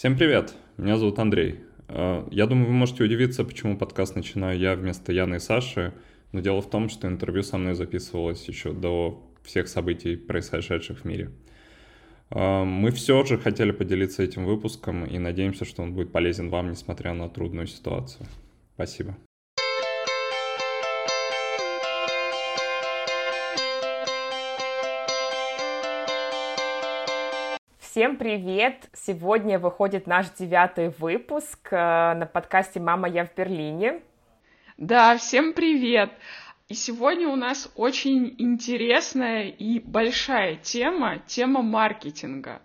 Всем привет, меня зовут Андрей. Э, я думаю, вы можете удивиться, почему подкаст начинаю я вместо Яны и Саши, но дело в том, что интервью со мной записывалось еще до всех событий, происшедших в мире. Э, мы все же хотели поделиться этим выпуском и надеемся, что он будет полезен вам, несмотря на трудную ситуацию. Спасибо. Всем привет! Сегодня выходит наш девятый выпуск э, на подкасте «Мама, я в Берлине». Да, всем привет! И сегодня у нас очень интересная и большая тема, тема маркетинга.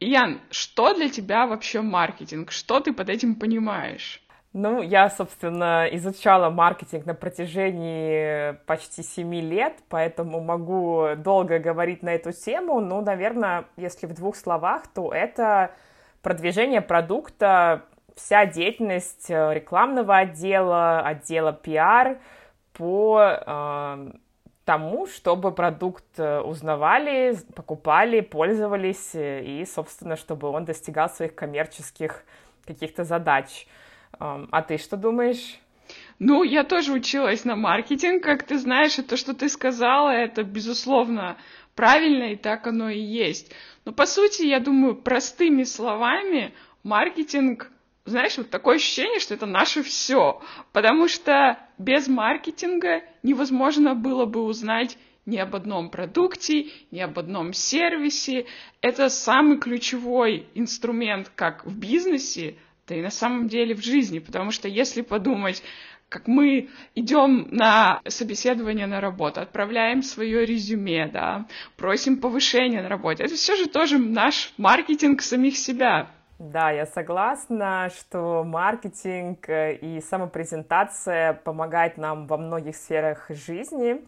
Ян, что для тебя вообще маркетинг? Что ты под этим понимаешь? Ну, я, собственно, изучала маркетинг на протяжении почти семи лет, поэтому могу долго говорить на эту тему. Ну, наверное, если в двух словах, то это продвижение продукта, вся деятельность э, рекламного отдела, отдела пиар по э, тому, чтобы продукт э, узнавали, покупали, пользовались и, собственно, чтобы он достигал своих коммерческих каких-то задач. А ты что думаешь? Ну, я тоже училась на маркетинг, как ты знаешь, и то, что ты сказала, это, безусловно, правильно, и так оно и есть. Но, по сути, я думаю, простыми словами, маркетинг, знаешь, вот такое ощущение, что это наше все, потому что без маркетинга невозможно было бы узнать ни об одном продукте, ни об одном сервисе. Это самый ключевой инструмент как в бизнесе, да и на самом деле в жизни, потому что если подумать, как мы идем на собеседование на работу, отправляем свое резюме, да, просим повышения на работе, это все же тоже наш маркетинг самих себя. Да, я согласна, что маркетинг э, и самопрезентация помогает нам во многих сферах жизни.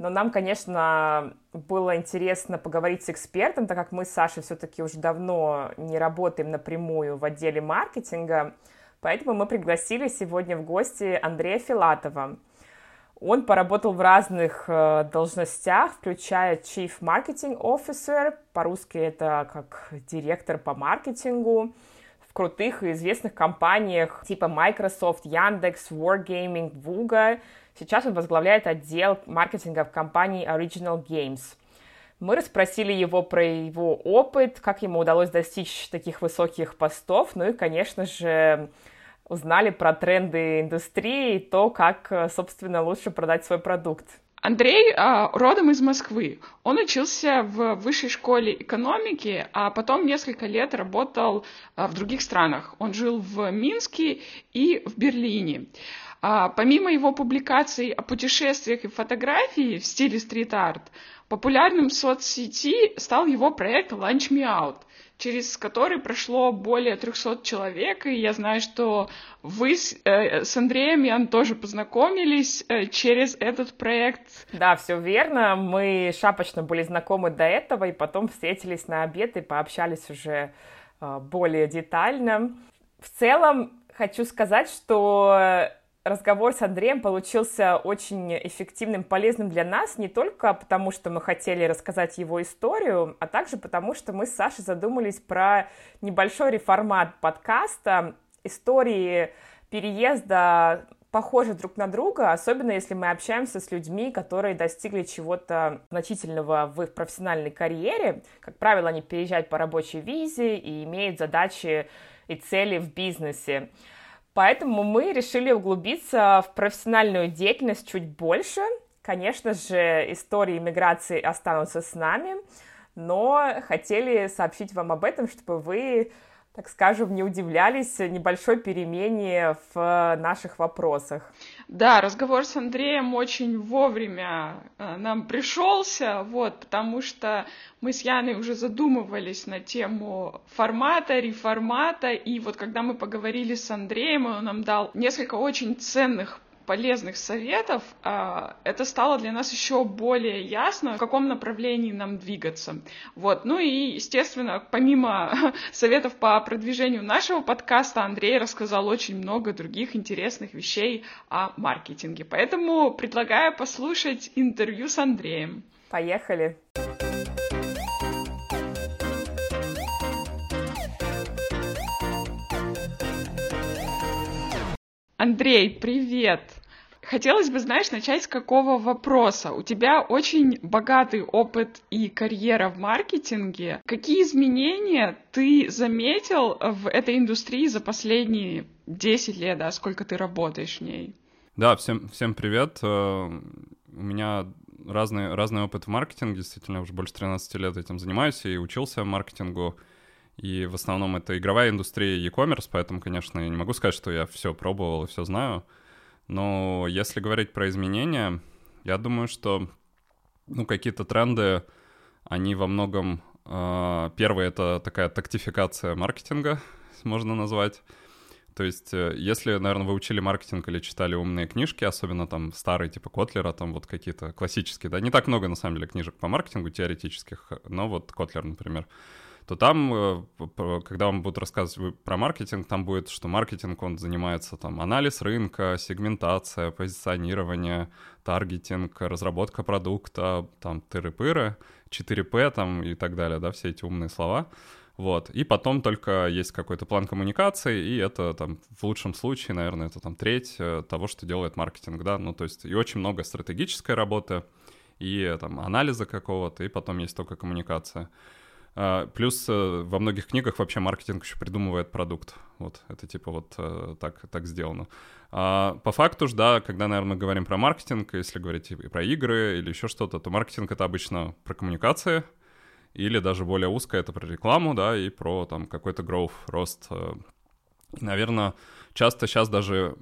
Но нам, конечно, было интересно поговорить с экспертом, так как мы с Сашей все-таки уже давно не работаем напрямую в отделе маркетинга. Поэтому мы пригласили сегодня в гости Андрея Филатова. Он поработал в разных э, должностях, включая Chief Marketing Officer, по-русски это как директор по маркетингу, в крутых и известных компаниях типа Microsoft, Яндекс, Wargaming, Vuga – Сейчас он возглавляет отдел маркетинга в компании Original Games. Мы расспросили его про его опыт, как ему удалось достичь таких высоких постов, ну и, конечно же, узнали про тренды индустрии и то, как, собственно, лучше продать свой продукт. Андрей а, родом из Москвы. Он учился в высшей школе экономики, а потом несколько лет работал а, в других странах. Он жил в Минске и в Берлине. А, помимо его публикаций о путешествиях и фотографии в стиле стрит-арт, популярным в соцсети стал его проект Lunch Me Out, через который прошло более 300 человек, и я знаю, что вы с, э, с Андреем Ян тоже познакомились э, через этот проект. Да, все верно. Мы шапочно были знакомы до этого, и потом встретились на обед и пообщались уже э, более детально. В целом, хочу сказать, что разговор с Андреем получился очень эффективным, полезным для нас, не только потому, что мы хотели рассказать его историю, а также потому, что мы с Сашей задумались про небольшой реформат подкаста, истории переезда похожи друг на друга, особенно если мы общаемся с людьми, которые достигли чего-то значительного в их профессиональной карьере. Как правило, они переезжают по рабочей визе и имеют задачи и цели в бизнесе. Поэтому мы решили углубиться в профессиональную деятельность чуть больше. Конечно же, истории иммиграции останутся с нами, но хотели сообщить вам об этом, чтобы вы так скажем, не удивлялись небольшой перемене в наших вопросах. Да, разговор с Андреем очень вовремя э, нам пришелся, вот, потому что мы с Яной уже задумывались на тему формата, реформата, и вот когда мы поговорили с Андреем, он нам дал несколько очень ценных полезных советов, а, это стало для нас еще более ясно, в каком направлении нам двигаться. Вот. Ну и, естественно, помимо советов по продвижению нашего подкаста, Андрей рассказал очень много других интересных вещей о маркетинге. Поэтому предлагаю послушать интервью с Андреем. Поехали! Андрей, привет! Хотелось бы, знаешь, начать с какого вопроса? У тебя очень богатый опыт и карьера в маркетинге. Какие изменения ты заметил в этой индустрии за последние 10 лет, да, сколько ты работаешь в ней? Да, всем, всем привет. Э, у меня разный, разный опыт в маркетинге, действительно, уже больше 13 лет этим занимаюсь и учился маркетингу. И в основном это игровая индустрия и e-commerce, поэтому, конечно, я не могу сказать, что я все пробовал и все знаю. Но если говорить про изменения, я думаю, что ну, какие-то тренды, они во многом... Э, первый — это такая тактификация маркетинга, можно назвать. То есть, э, если, наверное, вы учили маркетинг или читали умные книжки, особенно там старые, типа Котлера, там вот какие-то классические, да, не так много, на самом деле, книжек по маркетингу теоретических, но вот Котлер, например, то там, э, когда вам будут рассказывать про маркетинг, там будет, что маркетинг, он занимается там анализ рынка, сегментация, позиционирование, таргетинг, разработка продукта, там тыры-пыры, 4P там и так далее, да, все эти умные слова. Вот. И потом только есть какой-то план коммуникации, и это там в лучшем случае, наверное, это там треть э, того, что делает маркетинг, да, ну то есть и очень много стратегической работы, и там анализа какого-то, и потом есть только коммуникация. А, плюс э, во многих книгах вообще маркетинг еще придумывает продукт. Вот это типа вот э, так, так сделано. А по факту же, да, когда, наверное, мы говорим про маркетинг, если говорить и про игры или еще что-то, то маркетинг — это обычно про коммуникации, или даже более узко это про рекламу, да, и про там какой-то growth, рост. Э. И, наверное, часто сейчас даже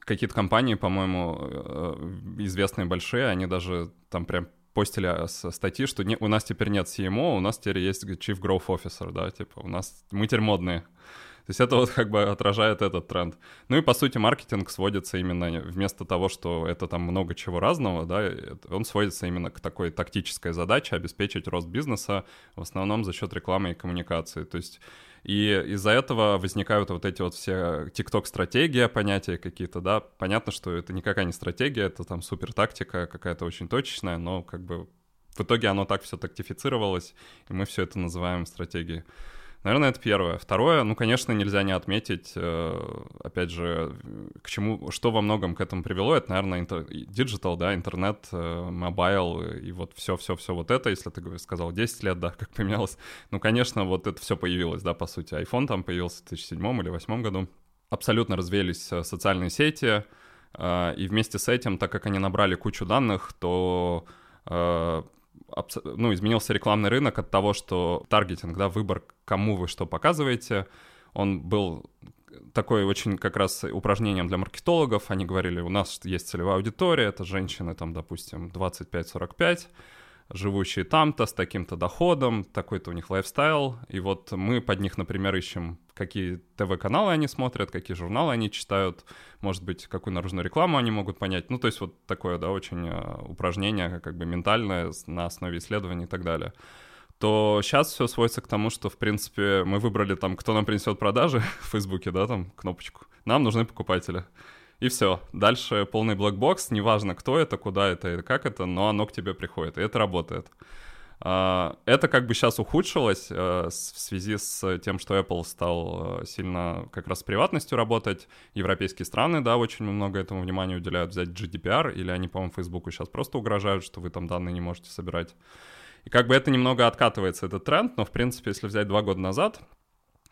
какие-то компании, по-моему, известные большие, они даже там прям постили статьи, что не, у нас теперь нет CMO, у нас теперь есть Chief Growth Officer, да, типа у нас, мы теперь модные. То есть это вот как бы отражает этот тренд. Ну и по сути маркетинг сводится именно вместо того, что это там много чего разного, да, он сводится именно к такой тактической задаче обеспечить рост бизнеса в основном за счет рекламы и коммуникации. То есть и из-за этого возникают вот эти вот все TikTok-стратегия, понятия какие-то, да. Понятно, что это никакая не стратегия, это там супер тактика какая-то очень точечная, но как бы в итоге оно так все тактифицировалось, и мы все это называем стратегией. Наверное, это первое. Второе, ну, конечно, нельзя не отметить, э, опять же, к чему, что во многом к этому привело, это, наверное, интер, digital, да, интернет, э, mobile и вот все-все-все вот это, если ты сказал 10 лет, да, как поменялось, ну, конечно, вот это все появилось, да, по сути. iPhone там появился в 2007 или 2008 году. Абсолютно развелись э, социальные сети, и вместе с этим, так как они набрали кучу данных, то ну, изменился рекламный рынок от того, что таргетинг, да, выбор, кому вы что показываете, он был такой очень как раз упражнением для маркетологов. Они говорили, у нас есть целевая аудитория, это женщины, там, допустим, 25-45, живущие там-то, с таким-то доходом, такой-то у них лайфстайл, и вот мы под них, например, ищем, какие ТВ-каналы они смотрят, какие журналы они читают, может быть, какую наружную рекламу они могут понять, ну, то есть вот такое, да, очень э, упражнение как бы ментальное на основе исследований и так далее. То сейчас все сводится к тому, что, в принципе, мы выбрали там, кто нам принесет продажи в Фейсбуке, да, там, кнопочку. Нам нужны покупатели и все. Дальше полный black box, неважно, кто это, куда это и как это, но оно к тебе приходит, и это работает. А, это как бы сейчас ухудшилось э, в связи с тем, что Apple стал э, сильно как раз с приватностью работать. Европейские страны, да, очень много этому внимания уделяют. Взять GDPR, или они, по-моему, Фейсбуку сейчас просто угрожают, что вы там данные не можете собирать. И как бы это немного откатывается, этот тренд, но, в принципе, если взять два года назад,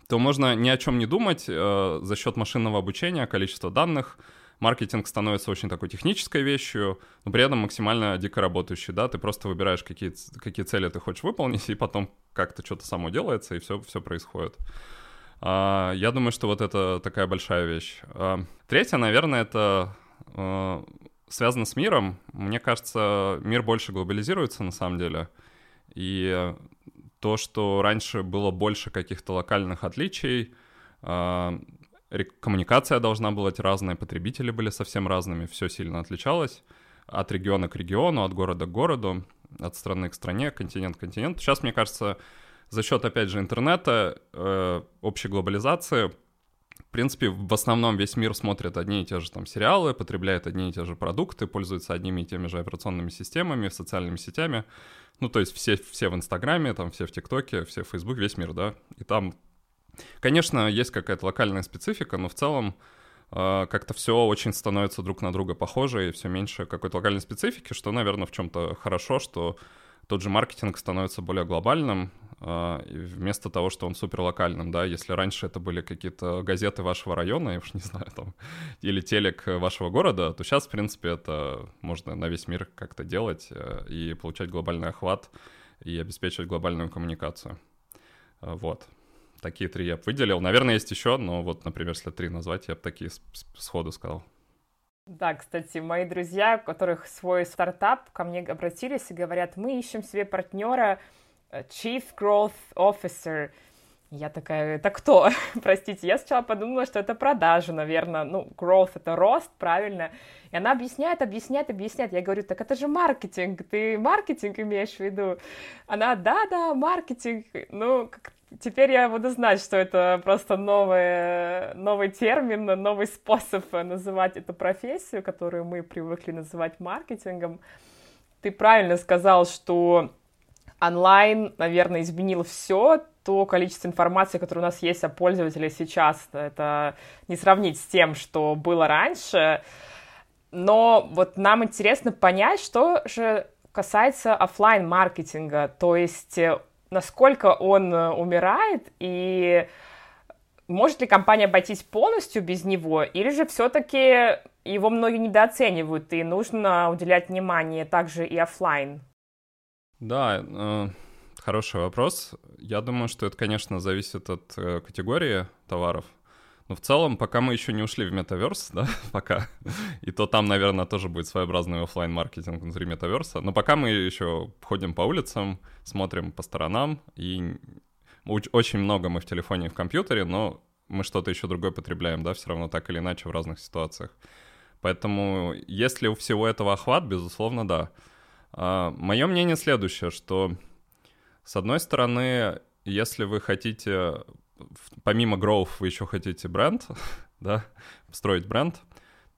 то можно ни о чем не думать э, за счет машинного обучения, количества данных. Маркетинг становится очень такой технической вещью, но при этом максимально дико работающей, да, ты просто выбираешь, какие, какие цели ты хочешь выполнить, и потом как-то что-то само делается, и все, все происходит. А, я думаю, что вот это такая большая вещь. А, третье, наверное, это а, связано с миром. Мне кажется, мир больше глобализируется на самом деле, и то, что раньше было больше каких-то локальных отличий, а, коммуникация должна была быть разная, потребители были совсем разными, все сильно отличалось от региона к региону, от города к городу, от страны к стране, континент к континенту. Сейчас, мне кажется, за счет, опять же, интернета, э, общей глобализации, принципе, в основном весь мир смотрит одни и те же там сериалы, потребляет одни и те же продукты, пользуется одними и теми же операционными системами, социальными сетями. Ну, то есть все, все в Инстаграме, там все в ТикТоке, все в Фейсбуке, весь мир, да. И там, конечно, есть какая-то локальная специфика, но в целом э, как-то все очень становится друг на друга похоже, и все меньше какой-то локальной специфики, что, наверное, в чем-то хорошо, что тот же маркетинг становится более глобальным, э, вместо того, что он суперлокальным, да, если раньше это были какие-то газеты вашего района, я уж не знаю, там, или телек вашего города, то сейчас, в принципе, это можно на весь мир как-то делать э, и получать глобальный охват и обеспечивать глобальную коммуникацию. Э, вот. Такие три я бы выделил. Наверное, есть еще, но вот, например, если три назвать, я бы такие сходу сказал. Да, кстати, мои друзья, у которых свой стартап, ко мне обратились и говорят, мы ищем себе партнера э, Chief Growth Officer. Я такая, это кто? Простите, я сначала подумала, что это продажи, наверное. Ну, growth — это рост, правильно? И она объясняет, объясняет, объясняет. Я говорю, так это же маркетинг, ты маркетинг имеешь в виду? Она, да-да, маркетинг. Ну, как Теперь я буду знать, что это просто новый, новый термин, новый способ называть эту профессию, которую мы привыкли называть маркетингом. Ты правильно сказал, что онлайн, наверное, изменил все, то количество информации, которое у нас есть о пользователе сейчас, это не сравнить с тем, что было раньше. Но вот нам интересно понять, что же касается офлайн маркетинга, то есть насколько он э, умирает и может ли компания обойтись полностью без него, или же все-таки его многие недооценивают, и нужно уделять внимание также и офлайн? Да, э, хороший вопрос. Я думаю, что это, конечно, зависит от э, категории товаров. Но в целом, пока мы еще не ушли в метаверс, да, пока, и то там, наверное, тоже будет своеобразный офлайн маркетинг внутри метаверса, но пока мы еще ходим по улицам, смотрим по сторонам, и очень много мы в телефоне и в компьютере, но мы что-то еще другое потребляем, да, все равно так или иначе в разных ситуациях. Поэтому если у всего этого охват, безусловно, да. А, мое мнение следующее, что, с одной стороны, если вы хотите помимо growth вы еще хотите бренд, да, строить бренд,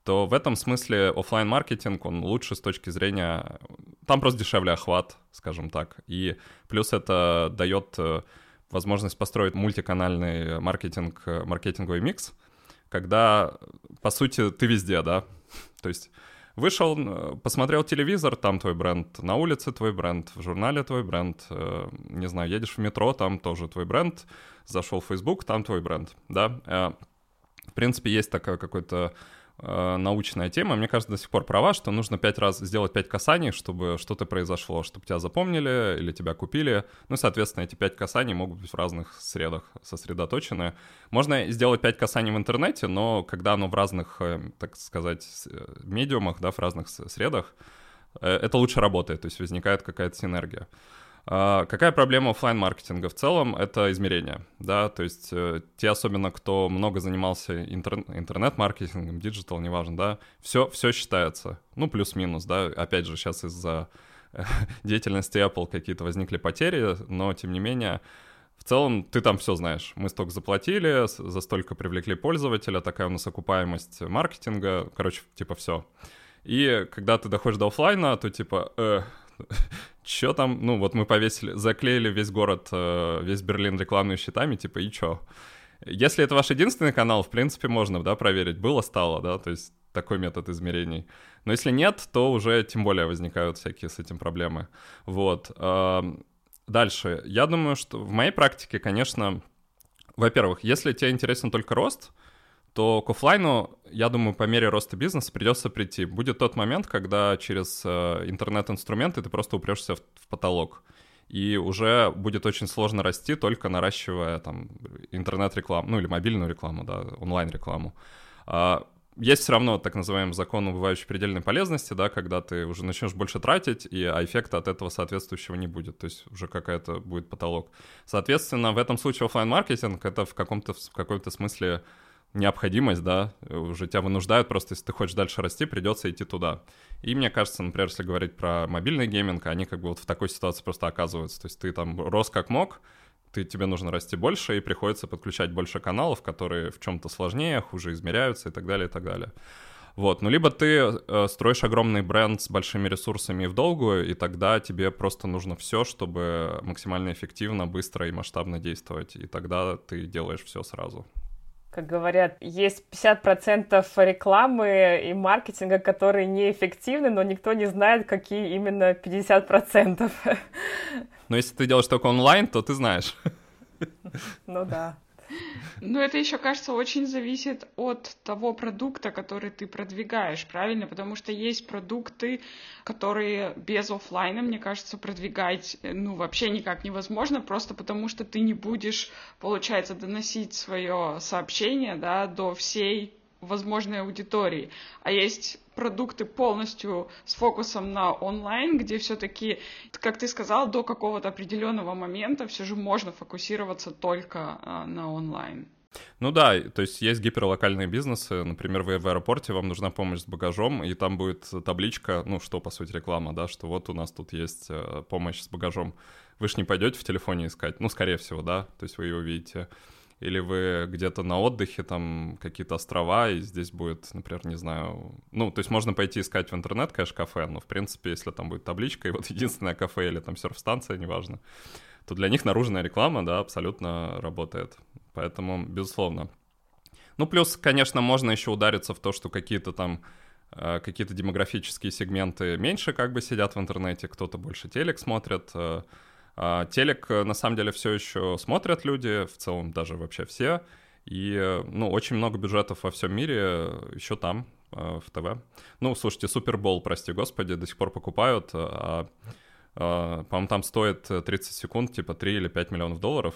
то в этом смысле офлайн маркетинг он лучше с точки зрения... Там просто дешевле охват, скажем так. И плюс это дает э, возможность построить мультиканальный маркетинг, э, маркетинговый микс, когда, по сути, ты везде, да. То есть Вышел, э, посмотрел телевизор, там твой бренд, на улице твой бренд, в журнале твой бренд, э, не знаю, едешь в метро, там тоже твой бренд, зашел в Facebook, там твой бренд, да. Э, в принципе, есть такая какой-то научная тема, мне кажется, до сих пор права, что нужно пять раз сделать пять касаний, чтобы что-то произошло, чтобы тебя запомнили или тебя купили. Ну, соответственно, эти пять касаний могут быть в разных средах сосредоточены. Можно сделать пять касаний в интернете, но когда оно в разных, э, так сказать, э, медиумах, да, в разных средах, э, это лучше работает, то есть возникает какая-то синергия. А, какая проблема офлайн маркетинга в целом? Это измерение, да, то есть э, те, особенно кто много занимался интер- интернет-маркетингом, digital, неважно, да, все, все считается, ну, плюс-минус, да, опять же, сейчас из-за деятельности Apple какие-то возникли потери, но, тем не менее, в целом ты там все знаешь. Мы столько заплатили, за столько привлекли пользователя, такая у нас окупаемость маркетинга, короче, типа все. И когда ты доходишь до офлайна, то типа, э, чё там, ну вот мы повесили, заклеили весь город, э, весь Берлин рекламными щитами, типа, и чё? Если это ваш единственный канал, в принципе, можно, да, проверить, было, стало, да, то есть такой метод измерений. Но если нет, то уже тем более возникают всякие с этим проблемы. Вот. Дальше. Я думаю, что в моей практике, конечно, во-первых, если тебе интересен только рост, то к офлайну, я думаю, по мере роста бизнеса придется прийти. Будет тот момент, когда через э, интернет-инструменты ты просто упрешься в, в потолок. И уже будет очень сложно расти, только наращивая там интернет-рекламу, ну или мобильную рекламу, да, онлайн-рекламу. А, есть все равно так называемый закон убывающей предельной полезности, да, когда ты уже начнешь больше тратить, и а эффекта от этого соответствующего не будет, то есть уже какая-то будет потолок. Соответственно, в этом случае офлайн маркетинг это в каком-то в каком-то смысле необходимость, да, уже тебя вынуждают, просто если ты хочешь дальше расти, придется идти туда. И мне кажется, например, если говорить про мобильный гейминг, они как бы вот в такой ситуации просто оказываются. То есть ты там рос как мог, ты, тебе нужно расти больше, и приходится подключать больше каналов, которые в чем-то сложнее, хуже измеряются и так далее, и так далее. Вот, ну либо ты э, строишь огромный бренд с большими ресурсами в долгую, и тогда тебе просто нужно все, чтобы максимально эффективно, быстро и масштабно действовать, и тогда ты делаешь все сразу. Как говорят, есть 50% рекламы и маркетинга, которые неэффективны, но никто не знает, какие именно 50%. Но если ты делаешь только онлайн, то ты знаешь. Ну да. Ну, это еще, кажется, очень зависит от того продукта, который ты продвигаешь, правильно? Потому что есть продукты, которые без офлайна, мне кажется, продвигать, ну, вообще никак невозможно, просто потому что ты не будешь, получается, доносить свое сообщение, да, до всей возможной аудитории. А есть продукты полностью с фокусом на онлайн, где все-таки, как ты сказал, до какого-то определенного момента все же можно фокусироваться только а, на онлайн. Ну да, то есть есть гиперлокальные бизнесы, например, вы в аэропорте, вам нужна помощь с багажом, и там будет табличка, ну что, по сути, реклама, да, что вот у нас тут есть э, помощь с багажом. Вы же не пойдете в телефоне искать, ну, скорее всего, да, то есть вы ее увидите или вы где-то на отдыхе, там какие-то острова, и здесь будет, например, не знаю, ну, то есть можно пойти искать в интернет, конечно, кафе, но, в принципе, если там будет табличка, и вот единственное кафе или там серф-станция, неважно, то для них наружная реклама, да, абсолютно работает. Поэтому, безусловно. Ну, плюс, конечно, можно еще удариться в то, что какие-то там э, какие-то демографические сегменты меньше как бы сидят в интернете, кто-то больше телек смотрит, э, телек, э, на самом деле, все еще смотрят люди, в целом даже вообще все. И, э, ну, очень много бюджетов во всем мире э, еще там, в ТВ. Ну, слушайте, Супербол, прости господи, до сих пор покупают. А, а, по-моему, там стоит 30 секунд, типа 3 или 5 миллионов долларов.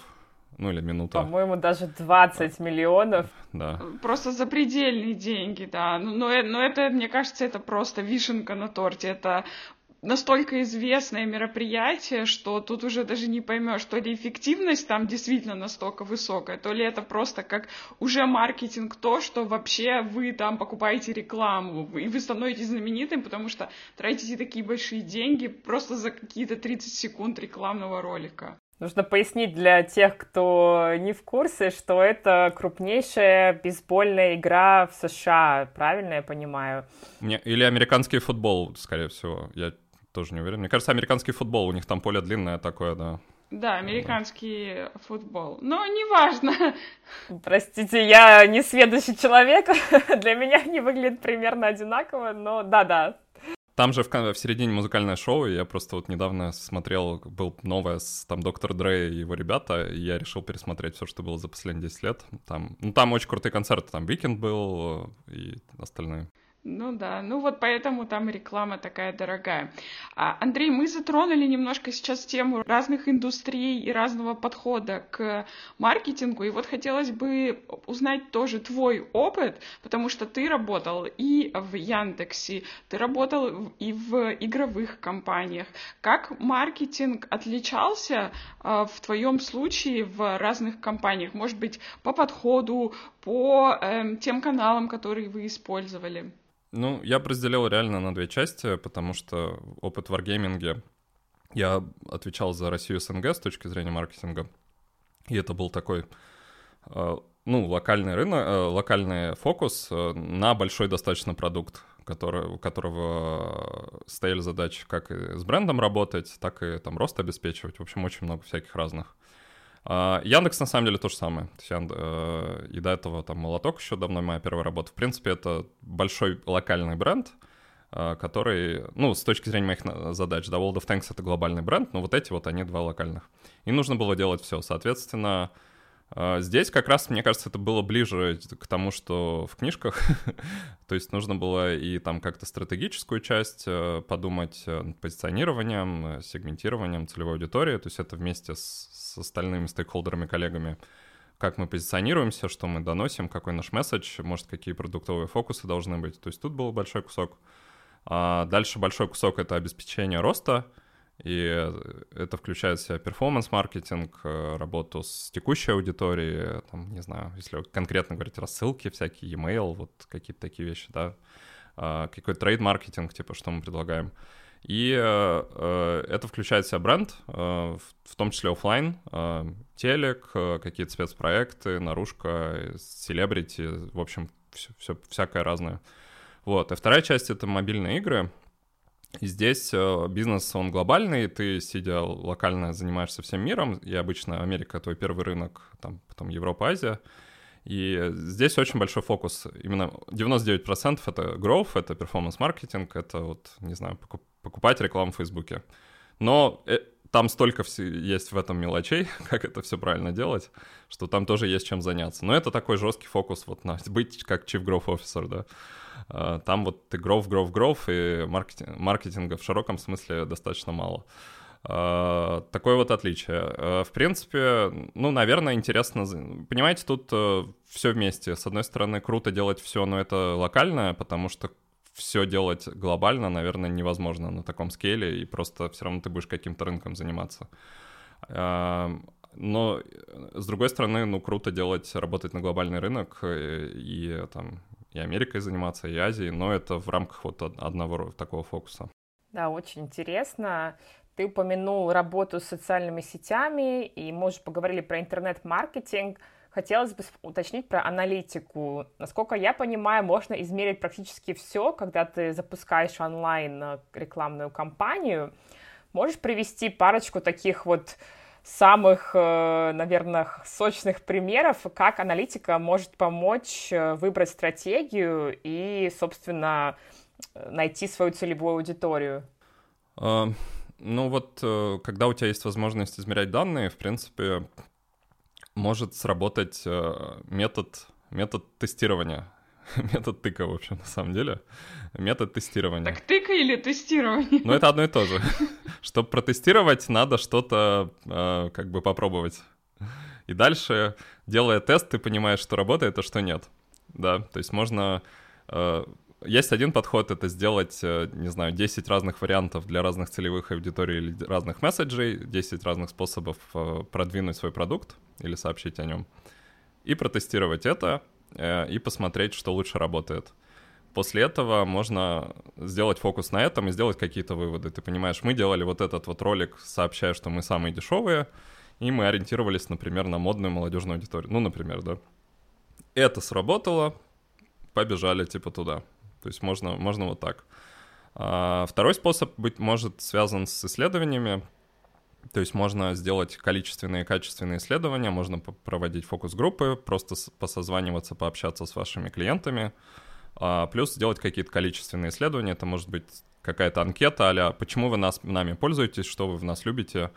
Ну, или минута. По-моему, даже 20 миллионов. Да. Просто запредельные деньги, да. Но, но, но это, мне кажется, это просто вишенка на торте. Это настолько известное мероприятие, что тут уже даже не поймешь, то ли эффективность там действительно настолько высокая, то ли это просто как уже маркетинг то, что вообще вы там покупаете рекламу, и вы становитесь знаменитым, потому что тратите такие большие деньги просто за какие-то 30 секунд рекламного ролика. Нужно пояснить для тех, кто не в курсе, что это крупнейшая бейсбольная игра в США, правильно я понимаю? Или американский футбол, скорее всего. Я тоже не уверен. Мне кажется, американский футбол, у них там поле длинное такое, да. Да, американский да. футбол. Но неважно. Простите, я не сведущий человек. Для меня они выглядят примерно одинаково, но да-да. Там же в, в середине музыкальное шоу, я просто вот недавно смотрел, был новое с там Доктор Дре и его ребята, и я решил пересмотреть все, что было за последние 10 лет. Там, ну, там очень крутые концерты, там Weeknd был и остальные. Ну да, ну вот поэтому там реклама такая дорогая. А, Андрей, мы затронули немножко сейчас тему разных индустрий и разного подхода к маркетингу, и вот хотелось бы узнать тоже твой опыт, потому что ты работал и в Яндексе, ты работал и в игровых компаниях. Как маркетинг отличался а, в твоем случае в разных компаниях? Может быть, по подходу, по э, тем каналам, которые вы использовали? Ну, я бы разделил реально на две части, потому что опыт в варгейминге я отвечал за Россию СНГ с точки зрения маркетинга, и это был такой, э, ну, локальный рынок, э, локальный фокус э, на большой достаточно продукт, который, у которого стояли задачи как и с брендом работать, так и там рост обеспечивать. В общем, очень много всяких разных Яндекс на самом деле то же самое. Э, и до этого там Молоток еще давно моя первая работа. В принципе, это большой локальный бренд, э, который, ну, с точки зрения моих задач, да, World of Tanks — это глобальный бренд, но вот эти вот, они два локальных. И нужно было делать все. Соответственно, э, здесь как раз, мне кажется, это было ближе к тому, что в книжках. То есть нужно было и там как-то стратегическую часть подумать над позиционированием, сегментированием целевой аудитории. То есть это вместе с с остальными стейкхолдерами, коллегами, как мы позиционируемся, что мы доносим, какой наш месседж, может, какие продуктовые фокусы должны быть. То есть тут был большой кусок. А дальше большой кусок — это обеспечение роста, и это включает в себя перформанс-маркетинг, э, работу с текущей аудиторией, там, не знаю, если конкретно говорить, рассылки всякие, e-mail, вот какие-то такие вещи, да, а, какой-то трейд-маркетинг, типа, что мы предлагаем. И э, э, это включает в себя бренд, в, том числе офлайн, телек, какие-то спецпроекты, наружка, селебрити, в общем, все, все, всякое разное. Вот. И вторая часть — это мобильные игры. И здесь э, бизнес, он глобальный, ты, сидя локально, занимаешься всем миром, и обычно Америка — твой первый рынок, там, потом Европа, Азия. И здесь очень большой фокус. Именно 99% это growth, это перформанс-маркетинг, это вот, не знаю, покупать рекламу в Фейсбуке. Но э, там столько есть в этом мелочей, как это все правильно делать, что там тоже есть чем заняться. Но это такой жесткий фокус вот на быть как Chief Growth Officer, да. А, там вот growth, growth, growth, и маркетинг, маркетинга в широком смысле достаточно мало. Uh, такое вот отличие. Uh, в принципе, ну, наверное, интересно. Понимаете, тут э, все вместе. С одной стороны, круто делать все, но это локальное, потому что все делать глобально, наверное, невозможно на таком скейле, и просто все равно ты будешь каким-то рынком заниматься. Но, с другой стороны, ну, круто делать, работать на глобальный рынок и, и там и Америкой заниматься, и Азией, но это в рамках вот одного такого фокуса. Да, очень интересно. Ты упомянул работу с социальными сетями, и мы уже поговорили про интернет-маркетинг. Хотелось бы уточнить про аналитику. Насколько я понимаю, можно измерить практически все, когда ты запускаешь онлайн э, рекламную кампанию. Можешь привести парочку таких вот самых, э, наверное, сочных примеров, как аналитика может помочь э, выбрать стратегию и, собственно, найти свою целевую аудиторию? А, ну вот, э, когда у тебя есть возможность измерять данные, в принципе, может сработать метод, метод тестирования. Метод тыка, в общем, на самом деле. Метод тестирования. Так тыка или тестирование? Ну, это одно и то же. Чтобы протестировать, надо что-то э, как бы попробовать. И дальше, делая тест, ты понимаешь, что работает, а что нет. Да, то есть можно... Э, есть один подход, это сделать, э, не знаю, 10 разных вариантов для разных целевых аудиторий или разных месседжей, 10 разных способов э, продвинуть свой продукт или сообщить о нем, и протестировать это, и посмотреть, что лучше работает. После этого можно сделать фокус на этом и сделать какие-то выводы. Ты понимаешь, мы делали вот этот вот ролик, сообщая, что мы самые дешевые, и мы ориентировались, например, на модную молодежную аудиторию. Ну, например, да. Это сработало, побежали типа туда. То есть можно, можно вот так. А второй способ быть может связан с исследованиями. То есть можно сделать количественные и качественные исследования, можно проводить фокус-группы, просто посозваниваться, пообщаться с вашими клиентами, а плюс сделать какие-то количественные исследования. Это может быть какая-то анкета а почему вы нас, нами пользуетесь, что вы в нас любите,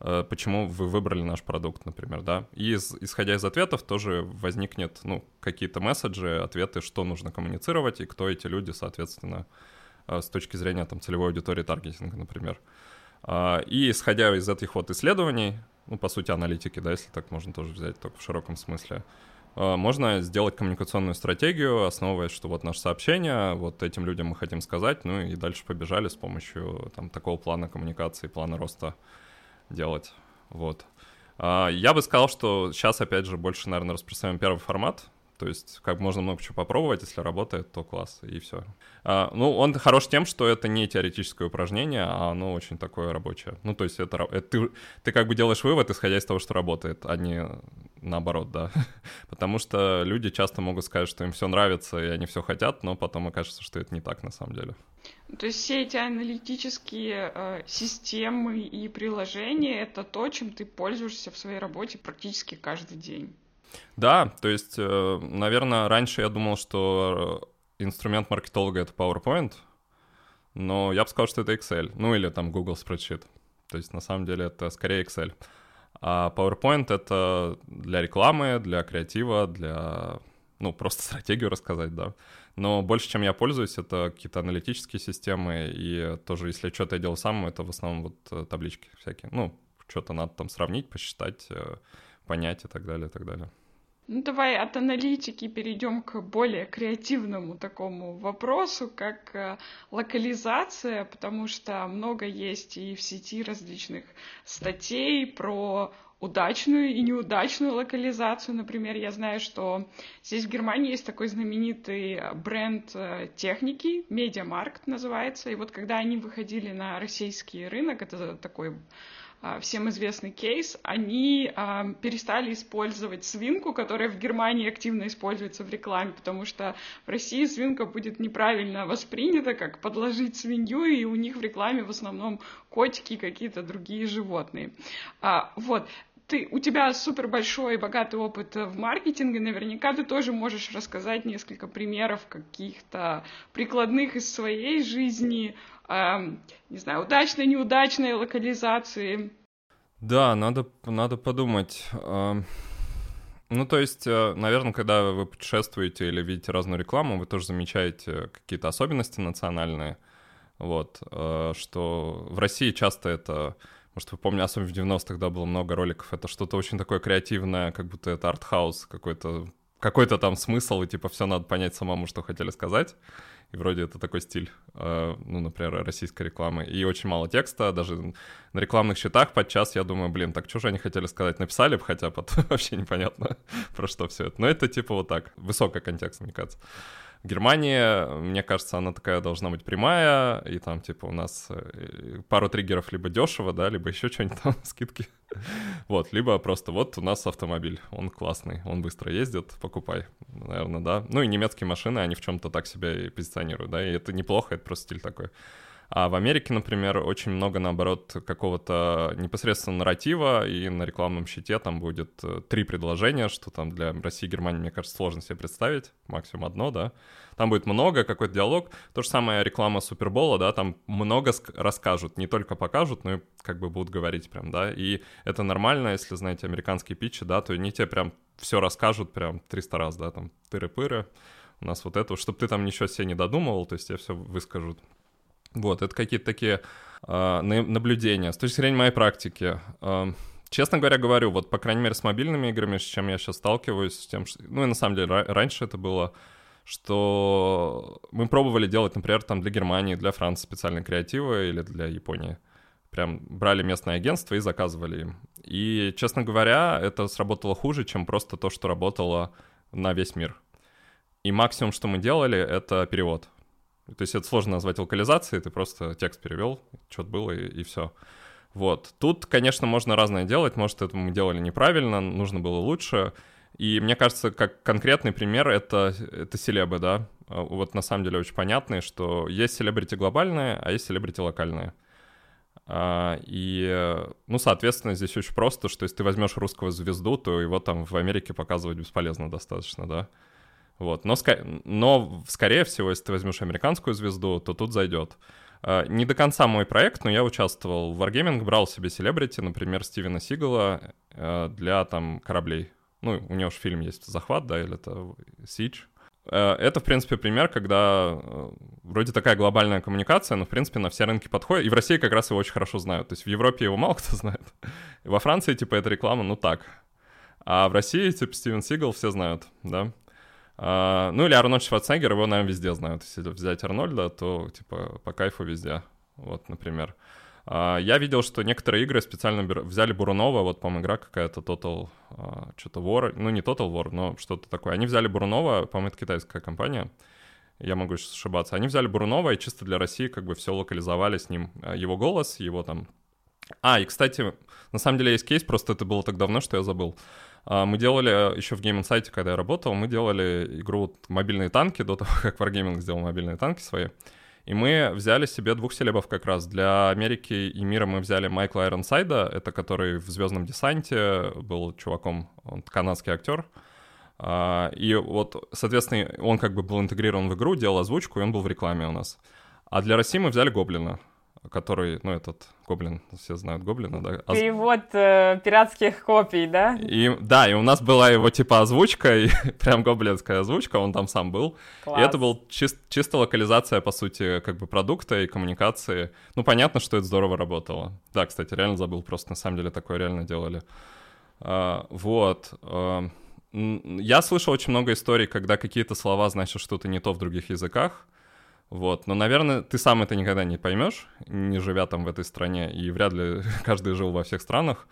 э, почему вы выбрали наш продукт, например, да. И из, исходя из ответов тоже возникнет, ну, какие-то месседжи, ответы, что нужно коммуницировать и кто эти люди, соответственно, э, с точки зрения там целевой аудитории таргетинга, например. А, и исходя из этих вот исследований, ну, по сути, аналитики, да, если так можно тоже взять, только в широком смысле, а, можно сделать коммуникационную стратегию, основываясь, что вот наше сообщение, вот этим людям мы хотим сказать, ну и дальше побежали с помощью там такого плана коммуникации, плана роста делать, вот. А, я бы сказал, что сейчас, опять же, больше, наверное, распространяем первый формат, то есть, как можно много чего попробовать, если работает, то класс, и все. А, ну, он хорош тем, что это не теоретическое упражнение, а оно очень такое рабочее. Ну, то есть, это, это ты, ты как бы делаешь вывод, исходя из того, что работает, а не наоборот, да. Потому что люди часто могут сказать, что им все нравится, и они все хотят, но потом окажется, что это не так на самом деле. То есть все эти аналитические э, системы и приложения — это то, чем ты пользуешься в своей работе практически каждый день. Да, то есть, э, наверное, раньше я думал, что инструмент маркетолога — это PowerPoint, но я бы сказал, что это Excel, ну или там Google Spreadsheet. То есть, на самом деле, это скорее Excel. А PowerPoint — это для рекламы, для креатива, для, ну, просто стратегию рассказать, да. Но больше, чем я пользуюсь, это какие-то аналитические системы, и тоже, если что-то я делаю сам, это в основном вот э, таблички всякие. Ну, что-то надо там сравнить, посчитать, э, понять и так далее, и так далее. Ну, давай от аналитики перейдем к более креативному такому вопросу, как э, локализация, потому что много есть и в сети различных статей про удачную и неудачную локализацию. Например, я знаю, что здесь в Германии есть такой знаменитый бренд э, техники, Медиамаркт называется. И вот когда они выходили на российский рынок, это такой всем известный кейс, они а, перестали использовать свинку, которая в Германии активно используется в рекламе, потому что в России свинка будет неправильно воспринята, как подложить свинью, и у них в рекламе в основном котики и какие-то другие животные. А, вот. ты, у тебя супер большой и богатый опыт в маркетинге, наверняка ты тоже можешь рассказать несколько примеров каких-то прикладных из своей жизни, э, не знаю, удачной, неудачной локализации. Да, надо, надо подумать. Ну, то есть, э, наверное, когда вы путешествуете или видите разную рекламу, вы тоже замечаете какие-то особенности национальные. Вот, э, что в России часто это может, вы помните, особенно в 90-х, да, было много роликов, это что-то очень такое креативное, как будто это артхаус, какой-то какой-то там смысл, и типа все надо понять самому, что хотели сказать. И вроде это такой стиль, э, ну, например, российской рекламы. И очень мало текста, даже на рекламных счетах подчас я думаю, блин, так что же они хотели сказать? Написали бы хотя бы, вообще непонятно, про что все это. Но это типа вот так, высокий контекст, мне кажется. Германия, мне кажется, она такая должна быть прямая, и там, типа, у нас э, пару триггеров либо дешево, да, либо еще что-нибудь там, скидки. Вот, либо просто вот у нас автомобиль, он классный, он быстро ездит, покупай, наверное, да. Ну и немецкие машины, они в чем-то так себя и позиционируют, да, и это неплохо, это просто стиль такой. А в Америке, например, очень много, наоборот, какого-то непосредственно нарратива, и на рекламном щите там будет э, три предложения, что там для России и Германии, мне кажется, сложно себе представить, максимум одно, да. Там будет много, какой-то диалог. То же самое реклама Супербола, да, там много расскажут, не только покажут, но и как бы будут говорить прям, да. И это нормально, если знаете американские питчи, да, то они тебе прям все расскажут прям 300 раз, да, там тыры-пыры, у нас вот это, чтобы ты там ничего себе не додумывал, то есть тебе все выскажут. Вот, это какие-то такие э, наблюдения. С точки зрения моей практики, э, честно говоря, говорю, вот, по крайней мере, с мобильными играми, с чем я сейчас сталкиваюсь, с тем, что... Ну, и на самом деле, раньше это было, что мы пробовали делать, например, там для Германии, для Франции специальные креативы или для Японии. Прям брали местное агентство и заказывали им. И, честно говоря, это сработало хуже, чем просто то, что работало на весь мир. И максимум, что мы делали, это перевод. То есть это сложно назвать локализацией, ты просто текст перевел, что-то было и, и все. Вот. Тут, конечно, можно разное делать, может, это мы делали неправильно, нужно было лучше. И мне кажется, как конкретный пример, это, это селебы, да. А, вот на самом деле очень понятный, что есть селебрити глобальные, а есть селебрити локальные. А, и, ну, соответственно, здесь очень просто, что если ты возьмешь русского звезду, то его там в Америке показывать бесполезно достаточно, да. Вот. Но, но, скорее всего, если ты возьмешь американскую звезду, то тут зайдет. А, не до конца мой проект, но я участвовал в Wargaming, брал себе селебрити, например, Стивена Сигала э, для там кораблей. Ну, у него же фильм есть «Захват», да, или это «Siege». Э, это, в принципе, пример, когда вроде такая глобальная коммуникация, но, в принципе, на все рынки подходит. И в России как раз его очень хорошо знают. То есть в Европе его мало кто знает. Во Франции, типа, эта реклама, ну так. А в России, типа, Стивен Сигал все знают, да. А, ну или Арнольд Шварценеггер, его, наверное, везде знают. Если взять Арнольда, то типа по кайфу везде. Вот, например. А, я видел, что некоторые игры специально взяли Бурунова, вот, по-моему, игра какая-то Total, а, что-то War, ну не Total War, но что-то такое. Они взяли Бурунова, по-моему, это китайская компания, я могу ошибаться. Они взяли Бурунова и чисто для России как бы все локализовали с ним. Его голос, его там... А, и, кстати, на самом деле есть кейс, просто это было так давно, что я забыл. А, мы делали э, еще в Game Insight, когда я работал, мы делали игру «Мобильные танки» до того, как Wargaming сделал мобильные танки свои. И мы взяли себе двух селебов как раз. Для Америки и мира мы взяли Майкла Айронсайда, это который в «Звездном десанте» был чуваком, он канадский актер. А, и вот, соответственно, он как бы был интегрирован в игру, делал озвучку, и он был в рекламе у нас. А для России мы взяли Гоблина который, ну, этот Гоблин, все знают Гоблина, да? Оз... Перевод э, пиратских копий, да? И, да, и у нас была его, типа, озвучка, и прям гоблинская озвучка, он там сам был. Класс. И это был чис- чисто локализация, по сути, как бы продукта и коммуникации. Ну, понятно, что это здорово работало. Да, кстати, реально забыл, просто на самом деле такое реально делали. А, вот. А, я слышал очень много историй, когда какие-то слова значат что-то не то в других языках, вот, но, наверное, ты сам это никогда не поймешь, не живя там в этой стране, и вряд ли каждый жил во всех странах.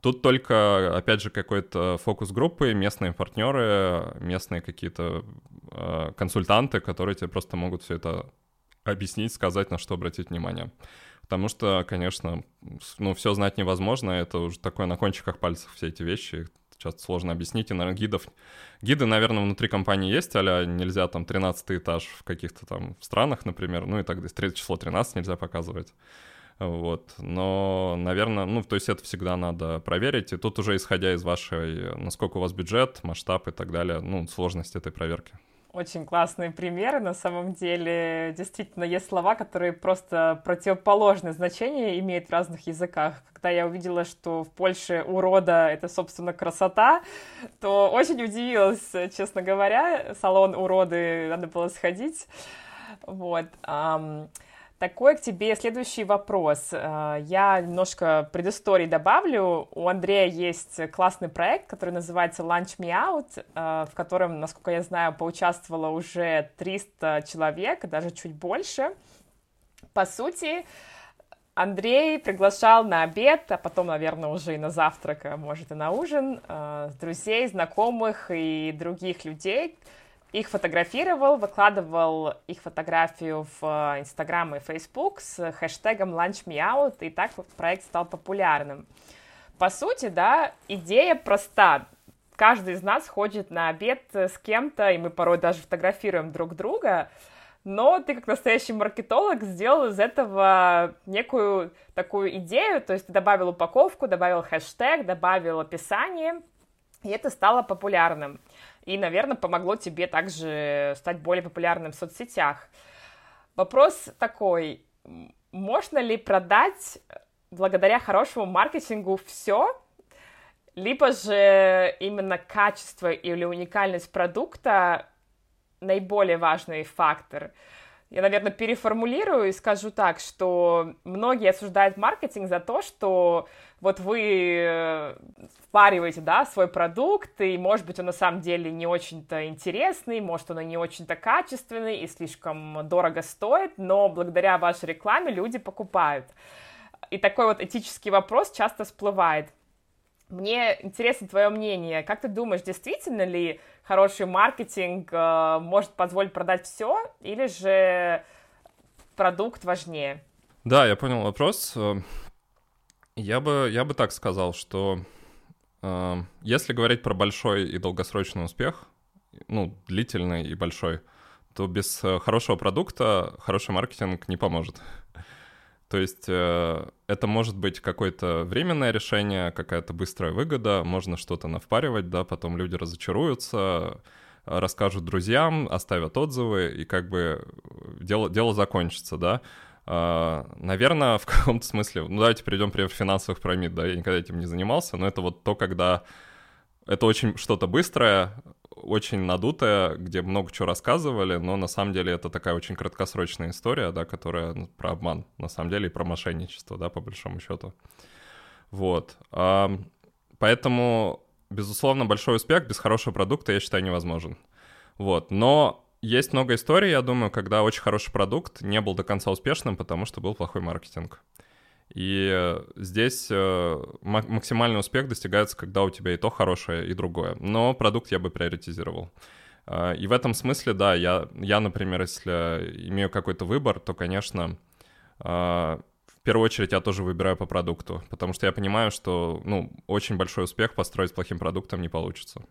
Тут только, опять же, какой-то фокус группы, местные партнеры, местные какие-то э, консультанты, которые тебе просто могут все это объяснить, сказать, на что обратить внимание. Потому что, конечно, ну, все знать невозможно, это уже такое на кончиках пальцев все эти вещи, часто сложно объяснить, и, наверное, гидов... Гиды, наверное, внутри компании есть, а нельзя там 13 этаж в каких-то там странах, например, ну и так далее. Число 13 нельзя показывать. Вот. Но, наверное, ну, то есть это всегда надо проверить. И тут уже исходя из вашей, насколько у вас бюджет, масштаб и так далее, ну, сложность этой проверки. Очень классные примеры, на самом деле. Действительно, есть слова, которые просто противоположное значение имеют в разных языках. Когда я увидела, что в Польше урода — это, собственно, красота, то очень удивилась, честно говоря. Салон уроды, надо было сходить. Вот. Такой к тебе следующий вопрос. Э, я немножко предыстории добавлю. У Андрея есть классный проект, который называется Lunch Me Out, э, в котором, насколько я знаю, поучаствовало уже 300 человек, даже чуть больше. По сути, Андрей приглашал на обед, а потом, наверное, уже и на завтрак, а может, и на ужин, э, друзей, знакомых и других людей, их фотографировал, выкладывал их фотографию в э, Инстаграм и Фейсбук с хэштегом Lunch Me Out, и так проект стал популярным. По сути, да, идея проста. Каждый из нас ходит на обед с кем-то, и мы порой даже фотографируем друг друга, но ты как настоящий маркетолог сделал из этого некую такую идею, то есть ты добавил упаковку, добавил хэштег, добавил описание, и это стало популярным и, наверное, помогло тебе также стать более популярным в соцсетях. Вопрос такой, можно ли продать благодаря хорошему маркетингу все, либо же именно качество или уникальность продукта наиболее важный фактор. Я, наверное, переформулирую и скажу так, что многие осуждают маркетинг за то, что вот вы э, впариваете, да, свой продукт, и, может быть, он на самом деле не очень-то интересный, может, он не очень-то качественный и слишком дорого стоит, но благодаря вашей рекламе люди покупают. И такой вот этический вопрос часто всплывает. Мне интересно твое мнение. Как ты думаешь, действительно ли хороший маркетинг э, может позволить продать все, или же продукт важнее? Да, я понял вопрос. Я бы, я бы так сказал, что э, если говорить про большой и долгосрочный успех, ну, длительный и большой, то без э, хорошего продукта хороший маркетинг не поможет. То есть э, это может быть какое-то временное решение, какая-то быстрая выгода, можно что-то навпаривать, да, потом люди разочаруются, расскажут друзьям, оставят отзывы, и как бы дело, дело закончится, да. Uh, наверное, в каком-то смысле, ну давайте перейдем, например, финансовых пирамид, да, я никогда этим не занимался, но это вот то, когда это очень что-то быстрое, очень надутая, где много чего рассказывали, но на самом деле это такая очень краткосрочная история, да, которая ну, про обман, на самом деле, и про мошенничество, да, по большому счету. Вот. А, поэтому, безусловно, большой успех без хорошего продукта, я считаю, невозможен. Вот. Но есть много историй, я думаю, когда очень хороший продукт не был до конца успешным, потому что был плохой маркетинг. И э, здесь э, максимальный успех достигается, когда у тебя и то хорошее, и другое. Но продукт я бы приоритизировал. А, и в этом смысле, да, я, я например, если имею какой-то выбор, то, конечно, в первую очередь я тоже выбираю по продукту, потому что я понимаю, что, ну, очень большой успех построить плохим продуктом не получится.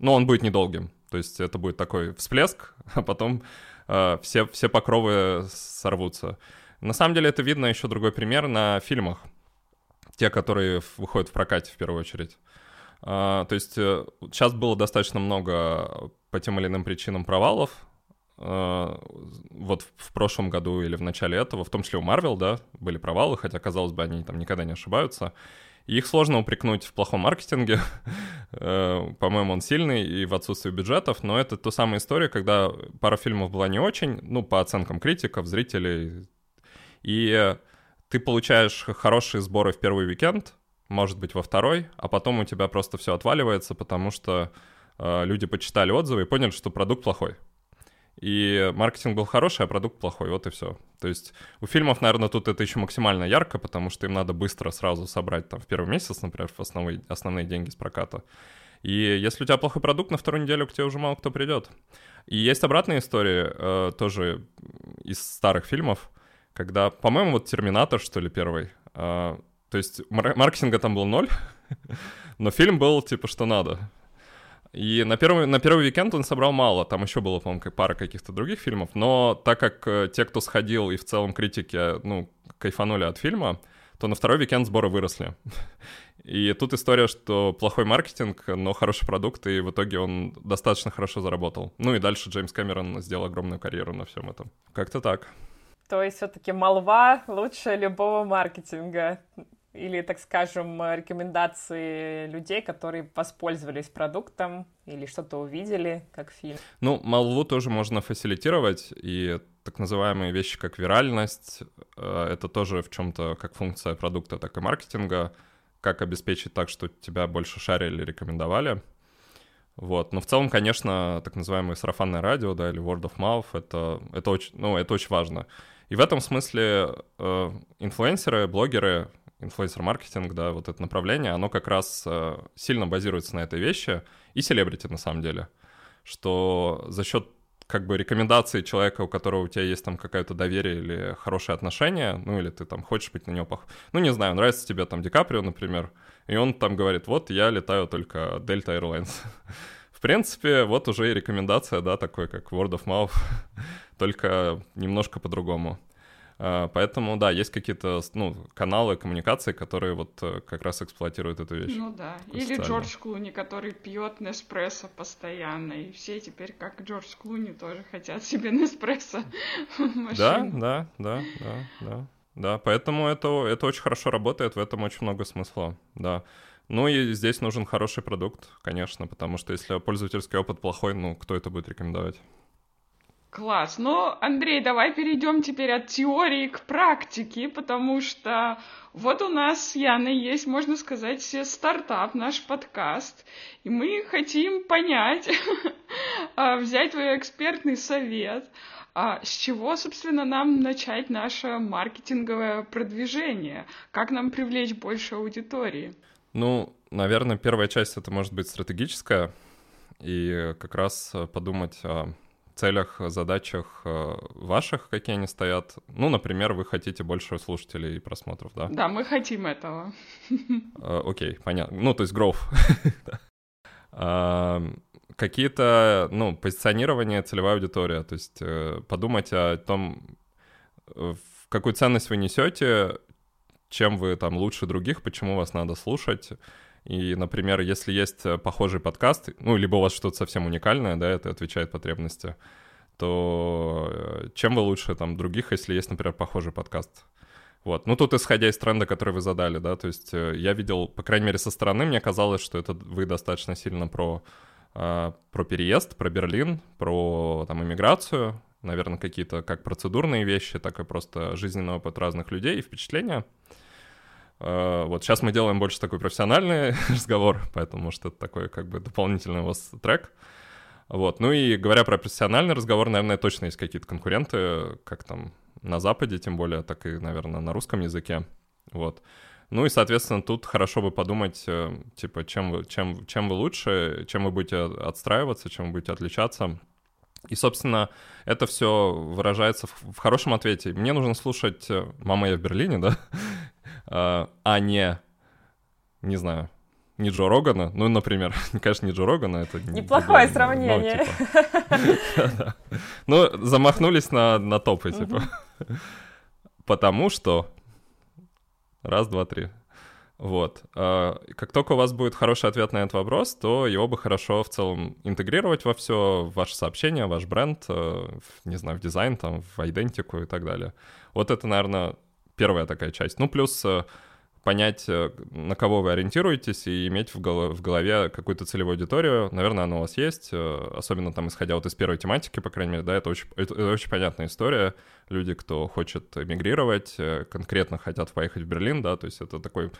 Но он будет недолгим, то есть это будет такой всплеск, а потом э, все, все покровы сорвутся. На самом деле это видно еще другой пример на фильмах. Те, которые выходят в прокате в первую очередь. А, то есть сейчас э, было достаточно много по тем или иным причинам провалов. А, вот в прошлом году или в начале этого, в том числе у Marvel, да, были провалы, хотя, казалось бы, они там никогда не ошибаются. Их сложно упрекнуть в плохом маркетинге. Э, по-моему, он сильный и в отсутствии бюджетов, но это та самая история, когда пара фильмов была не очень, ну, по оценкам критиков, зрителей, и ты получаешь хорошие сборы в первый уикенд, может быть, во второй, а потом у тебя просто все отваливается, потому что э, люди почитали отзывы и поняли, что продукт плохой. И маркетинг был хороший, а продукт плохой, вот и все. То есть у фильмов, наверное, тут это еще максимально ярко, потому что им надо быстро сразу собрать там в первый месяц, например, основные, основные деньги с проката. И если у тебя плохой продукт, на вторую неделю к тебе уже мало кто придет. И есть обратная история, э, тоже из старых фильмов, когда, по-моему, вот «Терминатор», что ли, первый. А, то есть маркетинга там был ноль, но фильм был типа что надо. И на первый, на первый уикенд он собрал мало, там еще было, по-моему, пара каких-то других фильмов, но так как э, те, кто сходил и в целом критики, ну, кайфанули от фильма, то на второй уикенд сборы выросли. И тут история, что плохой маркетинг, но хороший продукт, и в итоге он достаточно хорошо заработал. Ну и дальше Джеймс Кэмерон сделал огромную карьеру на всем этом. Как-то так. То есть все-таки молва лучше любого маркетинга или, так скажем, рекомендации людей, которые воспользовались продуктом или что-то увидели, как фильм? Ну, молву тоже можно фасилитировать, и так называемые вещи, как виральность, э, это тоже в чем-то как функция продукта, так и маркетинга, как обеспечить так, что тебя больше шарили, рекомендовали. Вот. Но в целом, конечно, так называемое сарафанное радио, да, или word of mouth, это, это, очень, ну, это очень важно. И в этом смысле э, инфлюенсеры, блогеры, инфлюенсер-маркетинг, да, вот это направление, оно как раз э, сильно базируется на этой вещи, и селебрити на самом деле, что за счет как бы рекомендации человека, у которого у тебя есть там какое-то доверие или хорошее отношение, ну или ты там хочешь быть на него пох... Ну не знаю, нравится тебе там Ди Каприо, например, и он там говорит, вот я летаю только Delta Airlines. В принципе, вот уже и рекомендация, да, такой как word of mouth, только немножко по-другому. А, поэтому, да, есть какие-то ну, каналы коммуникации, которые вот э, как раз эксплуатируют эту вещь. Ну да. Или Джордж Клуни, который пьет Неспрессо постоянно. И все теперь, как Джордж Клуни, тоже хотят себе Неспрессо Да, да, да, да, да. Да, поэтому это, это очень хорошо работает, в этом очень много смысла, да. Ну и здесь нужен хороший продукт, конечно, потому что если пользовательский опыт плохой, ну кто это будет рекомендовать? Класс. Ну, Андрей, давай перейдем теперь от теории к практике, потому что вот у нас с Яной есть, можно сказать, стартап, наш подкаст, и мы хотим понять, а, взять твой экспертный совет, а с чего, собственно, нам начать наше маркетинговое продвижение? Как нам привлечь больше аудитории? Ну, наверное, первая часть это может быть стратегическая, и как раз подумать о целях, задачах э, ваших, какие они стоят. Ну, например, вы хотите больше слушателей и просмотров, да? Да, мы хотим этого. Э, окей, понятно. Ну, то есть growth. Какие-то, ну, позиционирование, целевая аудитория. То есть э, подумать о том, какую ценность вы несете, чем вы там лучше других, почему вас надо слушать. И, например, если есть э, похожий подкаст, ну, либо у вас что-то совсем уникальное, да, это отвечает потребности, то э, чем вы лучше там других, если есть, например, похожий подкаст? Вот. Ну, тут исходя из тренда, который вы задали, да, то есть э, я видел, по крайней мере, со стороны, мне казалось, что это вы достаточно сильно про, про переезд, про Берлин, про там иммиграцию, наверное, какие-то как процедурные вещи, так и просто жизненный опыт разных людей и впечатления. Вот сейчас мы делаем больше такой профессиональный разговор, поэтому что это такой как бы дополнительный у вас трек. Вот. Ну и говоря про профессиональный разговор, наверное, точно есть какие-то конкуренты, как там на Западе, тем более, так и, наверное, на русском языке. Вот. Ну и, соответственно, тут хорошо бы подумать, э, типа, чем вы, чем, чем вы лучше, чем вы будете отстраиваться, чем вы будете отличаться. И, собственно, это все выражается в, в хорошем ответе. Мне нужно слушать э, «Мама, я в Берлине», да? А, а не, не знаю, не Джо Рогана, ну, например, конечно, не Джо Рогана, это... Неплохое не, сравнение. Типа. Ну, замахнулись на, топы, типа. Потому что... Раз, два, три. Вот. А, как только у вас будет хороший ответ на этот вопрос, то его бы хорошо в целом интегрировать во все, в ваше сообщение, ваш бренд, э, не знаю, в дизайн, там, в идентику и так далее. Вот это, наверное, первая такая часть. Ну, плюс э, понять, э, на кого вы ориентируетесь, и иметь в голове, в голове какую-то целевую аудиторию. Наверное, она у вас есть, э, особенно там исходя вот из первой тематики, по крайней мере, да, это очень, это, это очень понятная история. Люди, кто хочет эмигрировать, конкретно хотят поехать в Берлин, да, то есть это такой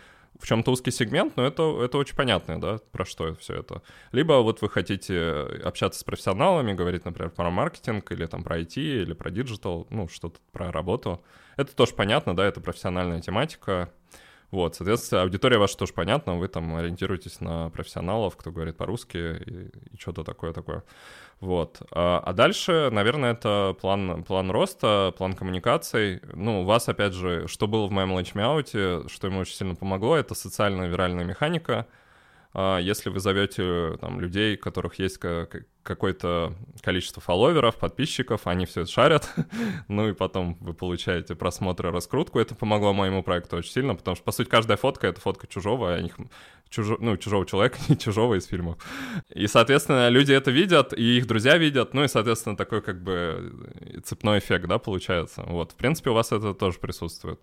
в чем-то узкий сегмент, но это, это очень понятно, да, про что все это. Либо вот вы хотите общаться с профессионалами, говорить, например, про маркетинг, или там про IT, или про digital, ну, что-то про работу. Это тоже понятно, да, это профессиональная тематика. Вот, соответственно, аудитория ваша тоже понятна, вы там ориентируетесь на профессионалов, кто говорит по-русски и, и что-то такое-такое. Вот. А, а дальше, наверное, это план, план роста, план коммуникаций. Ну, у вас, опять же, что было в моем ланчмяуте, что ему очень сильно помогло, это социальная виральная механика. А, если вы зовете там людей, у которых есть какое-то количество фолловеров, подписчиков, они все это шарят, ну и потом вы получаете просмотры, раскрутку. Это помогло моему проекту очень сильно, потому что, по сути, каждая фотка — это фотка чужого, а них чужо, ну, чужого человека, не чужого из фильмов. И, соответственно, люди это видят, и их друзья видят, ну и, соответственно, такой как бы цепной эффект, да, получается. Вот, в принципе, у вас это тоже присутствует.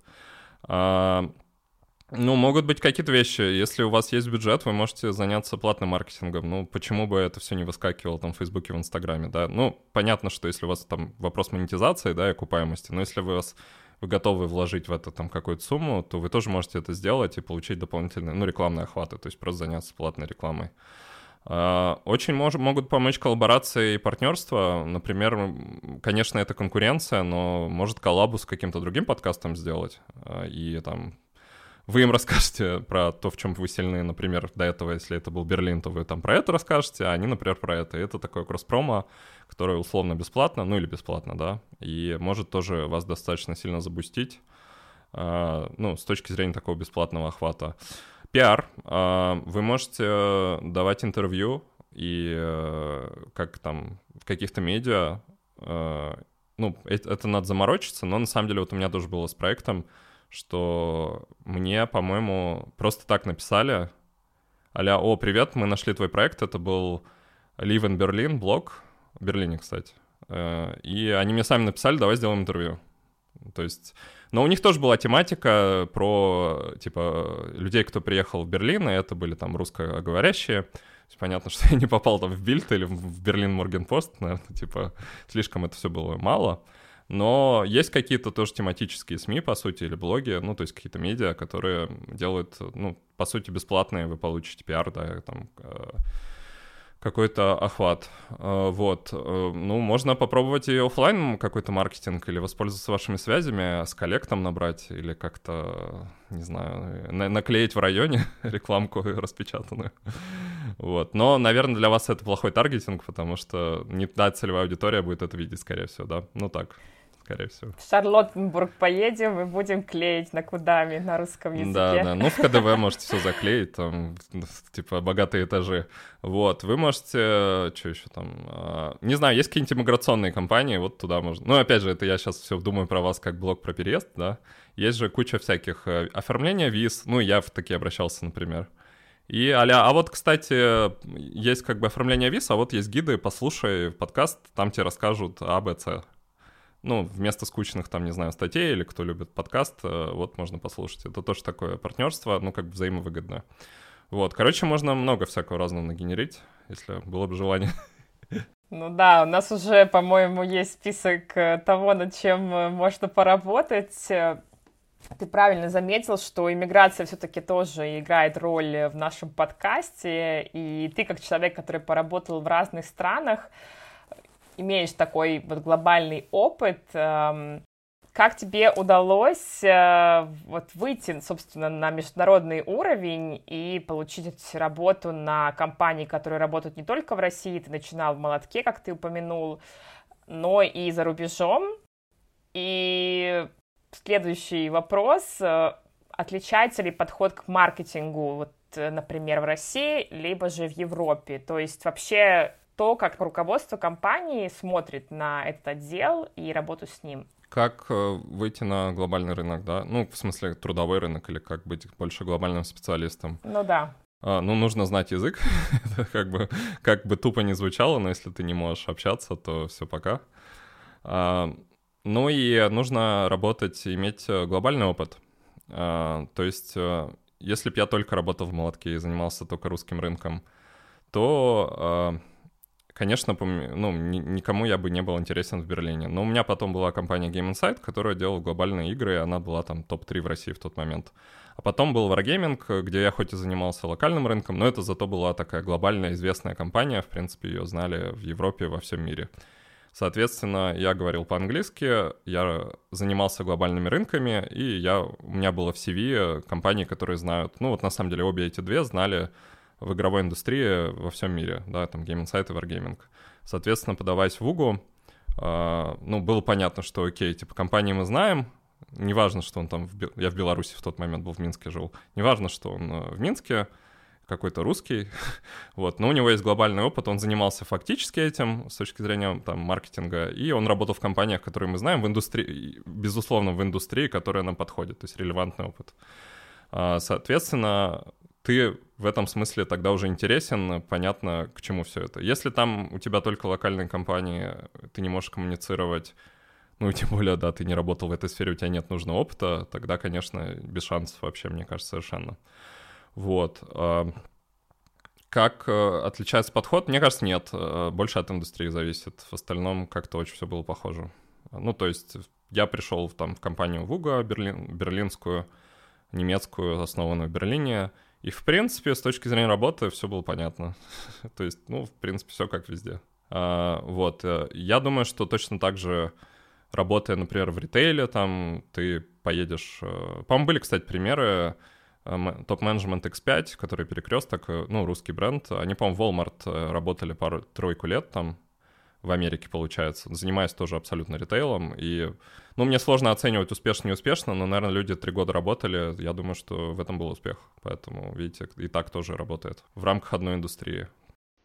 Ну, могут быть какие-то вещи. Если у вас есть бюджет, вы можете заняться платным маркетингом. Ну, почему бы это все не выскакивало там в Фейсбуке, в Инстаграме, да? Ну, понятно, что если у вас там вопрос монетизации, да, и окупаемости, но если вы вас вы готовы вложить в это там какую-то сумму, то вы тоже можете это сделать и получить дополнительные, ну, рекламные охваты, то есть просто заняться платной рекламой. А, очень мож, могут помочь коллаборации и партнерства. Например, конечно, это конкуренция, но может коллабу с каким-то другим подкастом сделать а, и там вы им расскажете про то, в чем вы сильны, например, до этого, если это был Берлин, то вы там про это расскажете, а они, например, про это. И это такое кросс-промо, которое условно бесплатно, ну или бесплатно, да, и может тоже вас достаточно сильно запустить, э, ну, с точки зрения такого бесплатного охвата. Пиар. Э, вы можете давать интервью и э, как там в каких-то медиа, э, ну, это надо заморочиться, но на самом деле вот у меня тоже было с проектом, что мне, по-моему, просто так написали, а о, привет, мы нашли твой проект, это был Live in Berlin, блог, в Берлине, кстати. Э, и они мне сами написали, давай сделаем интервью. То есть, но у них тоже была тематика про, типа, людей, кто приехал в Берлин, и это были там русскоговорящие. Понятно, что я не попал там в Бильд или в Берлин Морген Пост, наверное, типа, слишком это все было мало. Но есть какие-то тоже тематические СМИ, по сути, или блоги, ну, то есть какие-то медиа, которые делают, ну, по сути, бесплатные, вы получите пиар, да, там, э, какой-то охват. Э, вот. Э, ну, можно попробовать и офлайн какой-то маркетинг или воспользоваться вашими связями, с коллектом набрать или как-то, не знаю, на наклеить в районе рекламку распечатанную. Вот. Но, наверное, для вас это плохой таргетинг, потому что не та целевая аудитория будет это видеть, скорее всего, да? Ну так скорее всего. В Шарлоттенбург поедем и будем клеить на кудами на русском языке. Да, да, ну в КДВ можете все заклеить, там, типа, богатые этажи. Вот, вы можете, что еще там, а, не знаю, есть какие-нибудь иммиграционные компании, вот туда можно. Ну, опять же, это я сейчас все думаю про вас как блог про переезд, да. Есть же куча всяких э, оформления виз, ну, я в такие обращался, например. И аля, а вот, кстати, есть как бы оформление виз, а вот есть гиды, послушай подкаст, там тебе расскажут А, Б, С ну, вместо скучных, там, не знаю, статей или кто любит подкаст, э, вот можно послушать. Это тоже такое партнерство, ну, как бы взаимовыгодное. Вот, короче, можно много всякого разного нагенерить, если было бы желание. Ну да, у нас уже, по-моему, есть список э, того, над чем э, можно поработать. Ты правильно заметил, что иммиграция все-таки тоже играет роль в нашем подкасте, и ты как человек, который поработал в разных странах, имеешь такой вот глобальный опыт, эм, как тебе удалось э, вот выйти, собственно, на международный уровень и получить работу на компании, которые работают не только в России, ты начинал в «Молотке», как ты упомянул, но и за рубежом. И следующий вопрос. Э, отличается ли подход к маркетингу, вот, э, например, в России, либо же в Европе? То есть вообще то, как руководство компании смотрит на этот отдел и работу с ним. Как э, выйти на глобальный рынок, да? Ну, в смысле, трудовой рынок или как быть больше глобальным специалистом? Ну да. А, ну, нужно знать язык, как бы, как бы тупо не звучало, но если ты не можешь общаться, то все пока. А, ну и нужно работать, иметь э, глобальный опыт. А, то есть, э, если бы я только работал в молотке и занимался только русским рынком, то конечно, ну, никому я бы не был интересен в Берлине. Но у меня потом была компания Game Insight, которая делала глобальные игры, и она была там топ-3 в России в тот момент. А потом был Wargaming, где я хоть и занимался локальным рынком, но это зато была такая глобальная известная компания, в принципе, ее знали в Европе, во всем мире. Соответственно, я говорил по-английски, я занимался глобальными рынками, и я, у меня было в CV компании, которые знают, ну вот на самом деле обе эти две знали в игровой индустрии во всем мире, да, там Game Insight и Wargaming. Соответственно, подаваясь в УГУ, э, ну, было понятно, что окей, типа, компании мы знаем, неважно, что он там, в, я в Беларуси в тот момент был, в Минске жил, неважно, что он э, в Минске, какой-то русский, вот, но у него есть глобальный опыт, он занимался фактически этим с точки зрения там маркетинга, и он работал в компаниях, которые мы знаем, в индустрии, безусловно, в индустрии, которая нам подходит, то есть релевантный опыт. А, соответственно, ты в этом смысле тогда уже интересен, понятно, к чему все это. Если там у тебя только локальные компании, ты не можешь коммуницировать, ну и тем более, да, ты не работал в этой сфере, у тебя нет нужного опыта, тогда, конечно, без шансов вообще, мне кажется, совершенно. Вот. А, как э, отличается подход? Мне кажется, нет. Э, больше от индустрии зависит. В остальном как-то очень все было похоже. Ну, то есть я пришел там в компанию Вуга берлин, берлинскую, немецкую, основанную в Берлине, и, в принципе, с точки зрения работы все было понятно. то есть, ну, в принципе, все как везде. А, вот. Э, я думаю, что точно так же, работая, например, в ритейле, там, ты поедешь... По-моему, были, кстати, примеры, Э, топ-менеджмент X5, который перекресток, э, ну, русский бренд, они, по-моему, Walmart э, работали пару-тройку лет там, в Америке, получается, занимаясь тоже абсолютно ритейлом, и, ну, мне сложно оценивать успешно-неуспешно, но, наверное, люди три года работали, я думаю, что в этом был успех, поэтому, видите, и так тоже работает в рамках одной индустрии.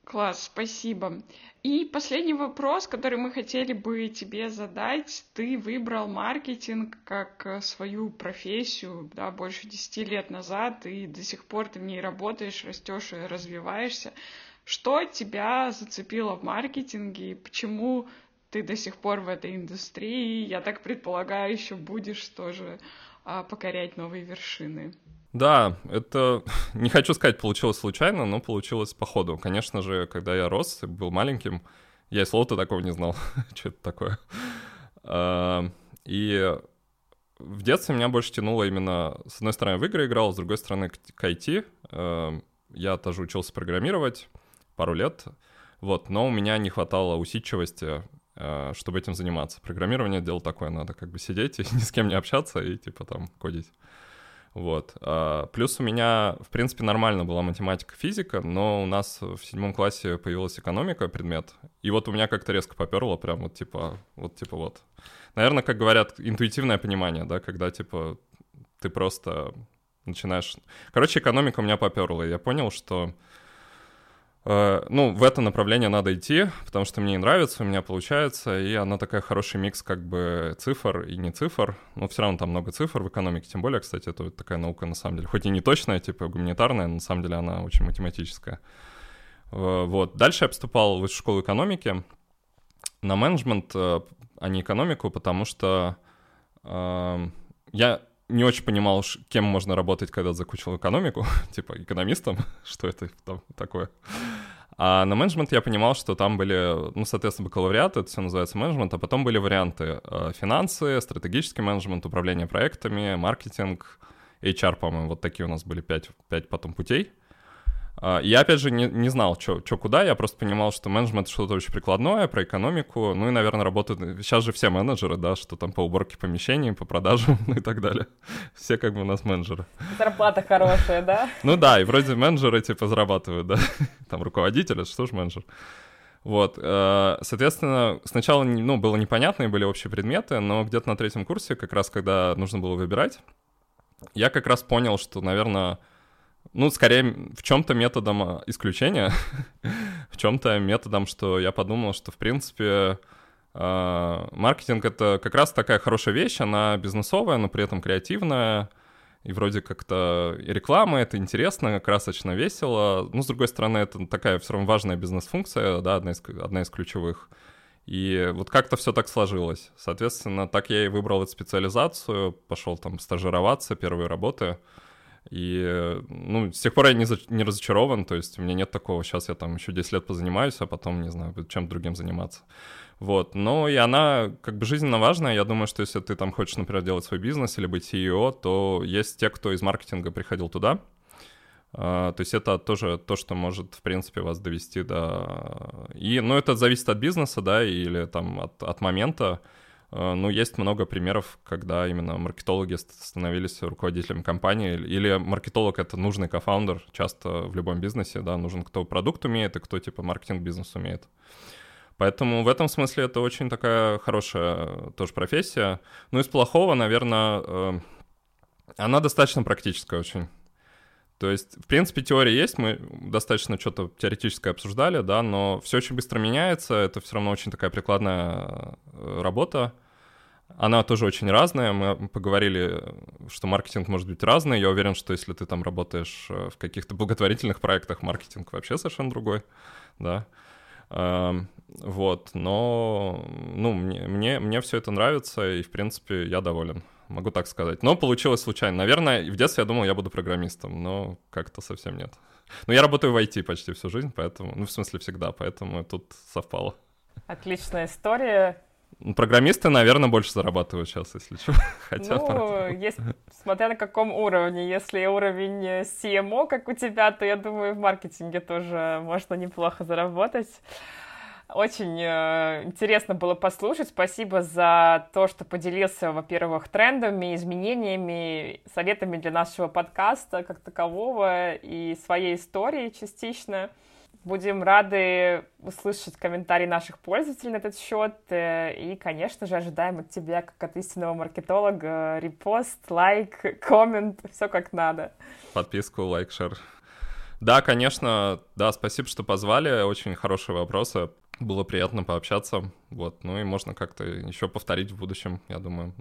Класс, спасибо. И последний вопрос, который мы хотели бы тебе задать. Ты выбрал маркетинг как э, свою профессию да, больше десяти лет назад, и до сих пор ты в ней работаешь, растешь и развиваешься. Что тебя зацепило в маркетинге и почему ты до сих пор в этой индустрии? Я так предполагаю, еще будешь тоже а, покорять новые вершины. Да, это, не хочу сказать, получилось случайно, но получилось по ходу. Конечно же, когда я рос и был маленьким, я и слова-то такого не знал, что это такое. А, и в детстве меня больше тянуло именно, с одной стороны, в игры играл, с другой стороны, к IT. А, я тоже учился программировать пару лет, вот, но у меня не хватало усидчивости, а, чтобы этим заниматься. Программирование — дело такое, надо как бы сидеть и ни с кем не общаться и типа там кодить. Вот. А, плюс у меня, в принципе, нормально была математика, физика, но у нас в седьмом классе появилась экономика, предмет. И вот у меня как-то резко поперло, прям вот типа, вот типа вот. Наверное, как говорят, интуитивное понимание, да, когда типа ты просто начинаешь... Короче, экономика у меня поперла, и я понял, что Э, ну, в это направление надо идти, потому что мне нравится, у меня получается, и она такая хороший микс как бы цифр и не цифр. Но все равно там много цифр в экономике, тем более, кстати, это такая наука на самом деле. Хоть и не точная, типа гуманитарная, но на самом деле она очень математическая. Э, вот. Дальше я поступал в школу экономики на менеджмент, э, а не экономику, потому что я не очень понимал, кем можно работать, когда закончил экономику, типа экономистом, что это там такое. А на менеджмент я понимал, что там были, ну, соответственно, бакалавриат, это все называется менеджмент, а потом были варианты э, финансы, стратегический менеджмент, управление проектами, маркетинг, HR, по-моему, вот такие у нас были пять, пять потом путей. А, я, опять же, не, не знал, что куда, я просто понимал, что менеджмент что-то очень прикладное, про экономику, ну и, наверное, работают... Сейчас же все менеджеры, да, что там по уборке помещений, по продажам ну и так далее. Все как бы у нас менеджеры. Зарплата хорошая, да? Ну да, и вроде менеджеры типа зарабатывают, да. Там руководитель, что ж менеджер. Вот, э, соответственно, сначала, ну, было непонятно, и были общие предметы, но где-то на третьем курсе, как раз когда нужно было выбирать, я как раз понял, что, наверное, ну, скорее, в чем-то методом а, исключения, в чем-то методом, что я подумал, что, в принципе, а, маркетинг — это как раз такая хорошая вещь, она бизнесовая, но при этом креативная, и вроде как-то реклама, это интересно, красочно, весело. Ну, с другой стороны, это такая все равно важная бизнес-функция, да, одна из, одна из ключевых. И вот как-то все так сложилось. Соответственно, так я и выбрал эту специализацию, пошел там стажироваться, первые работы — и, ну, с тех пор я не, за, не разочарован, то есть у меня нет такого, сейчас я там еще 10 лет позанимаюсь, а потом, не знаю, чем другим заниматься. Вот, но и она как бы жизненно важная, я думаю, что если ты там хочешь, например, делать свой бизнес или быть CEO, то есть те, кто из маркетинга приходил туда, Uh, то есть это тоже то, что может, в принципе, вас довести до... И, ну, это зависит от бизнеса, да, или там от, от момента. Э, ну, есть много примеров, когда именно маркетологи становились руководителем компании, или маркетолог — это нужный кофаундер, часто в любом бизнесе, да, нужен кто продукт умеет и кто, типа, маркетинг-бизнес умеет. Поэтому в этом смысле это очень такая хорошая тоже профессия. Ну, из плохого, наверное, э, она достаточно практическая очень. То есть, в принципе, теория есть, мы достаточно что-то теоретическое обсуждали, да, но все очень быстро меняется, это все равно очень такая прикладная э, работа. Она тоже очень разная. Мы поговорили, что маркетинг может быть разный. Я уверен, что если ты там работаешь э, в каких-то благотворительных проектах, маркетинг вообще совершенно другой, да. Эм, вот, но, ну, мне, мне, мне все это нравится, и, в принципе, я доволен могу так сказать. Но получилось случайно. Наверное, в детстве я думал, я буду программистом, но как-то совсем нет. Но я работаю в IT почти всю жизнь, поэтому, ну, в смысле, всегда, поэтому тут совпало. Отличная история. Ну, программисты, наверное, больше зарабатывают сейчас, если что. Хотя, ну, есть, смотря на каком уровне. Если уровень CMO, как у тебя, то, я думаю, в маркетинге тоже можно неплохо заработать. Очень э, интересно было послушать. Спасибо за то, что поделился, во-первых, трендами, изменениями, советами для нашего подкаста как такового и своей историей частично. Будем рады услышать комментарии наших пользователей на этот счет. Э, и, конечно же, ожидаем от тебя, как от истинного маркетолога, репост, лайк, коммент, все как надо. Подписку, лайк, шер. Да, конечно, да, спасибо, что позвали. Очень хорошие вопросы. Было приятно пообщаться. Вот, ну и можно как-то еще повторить в будущем, я думаю.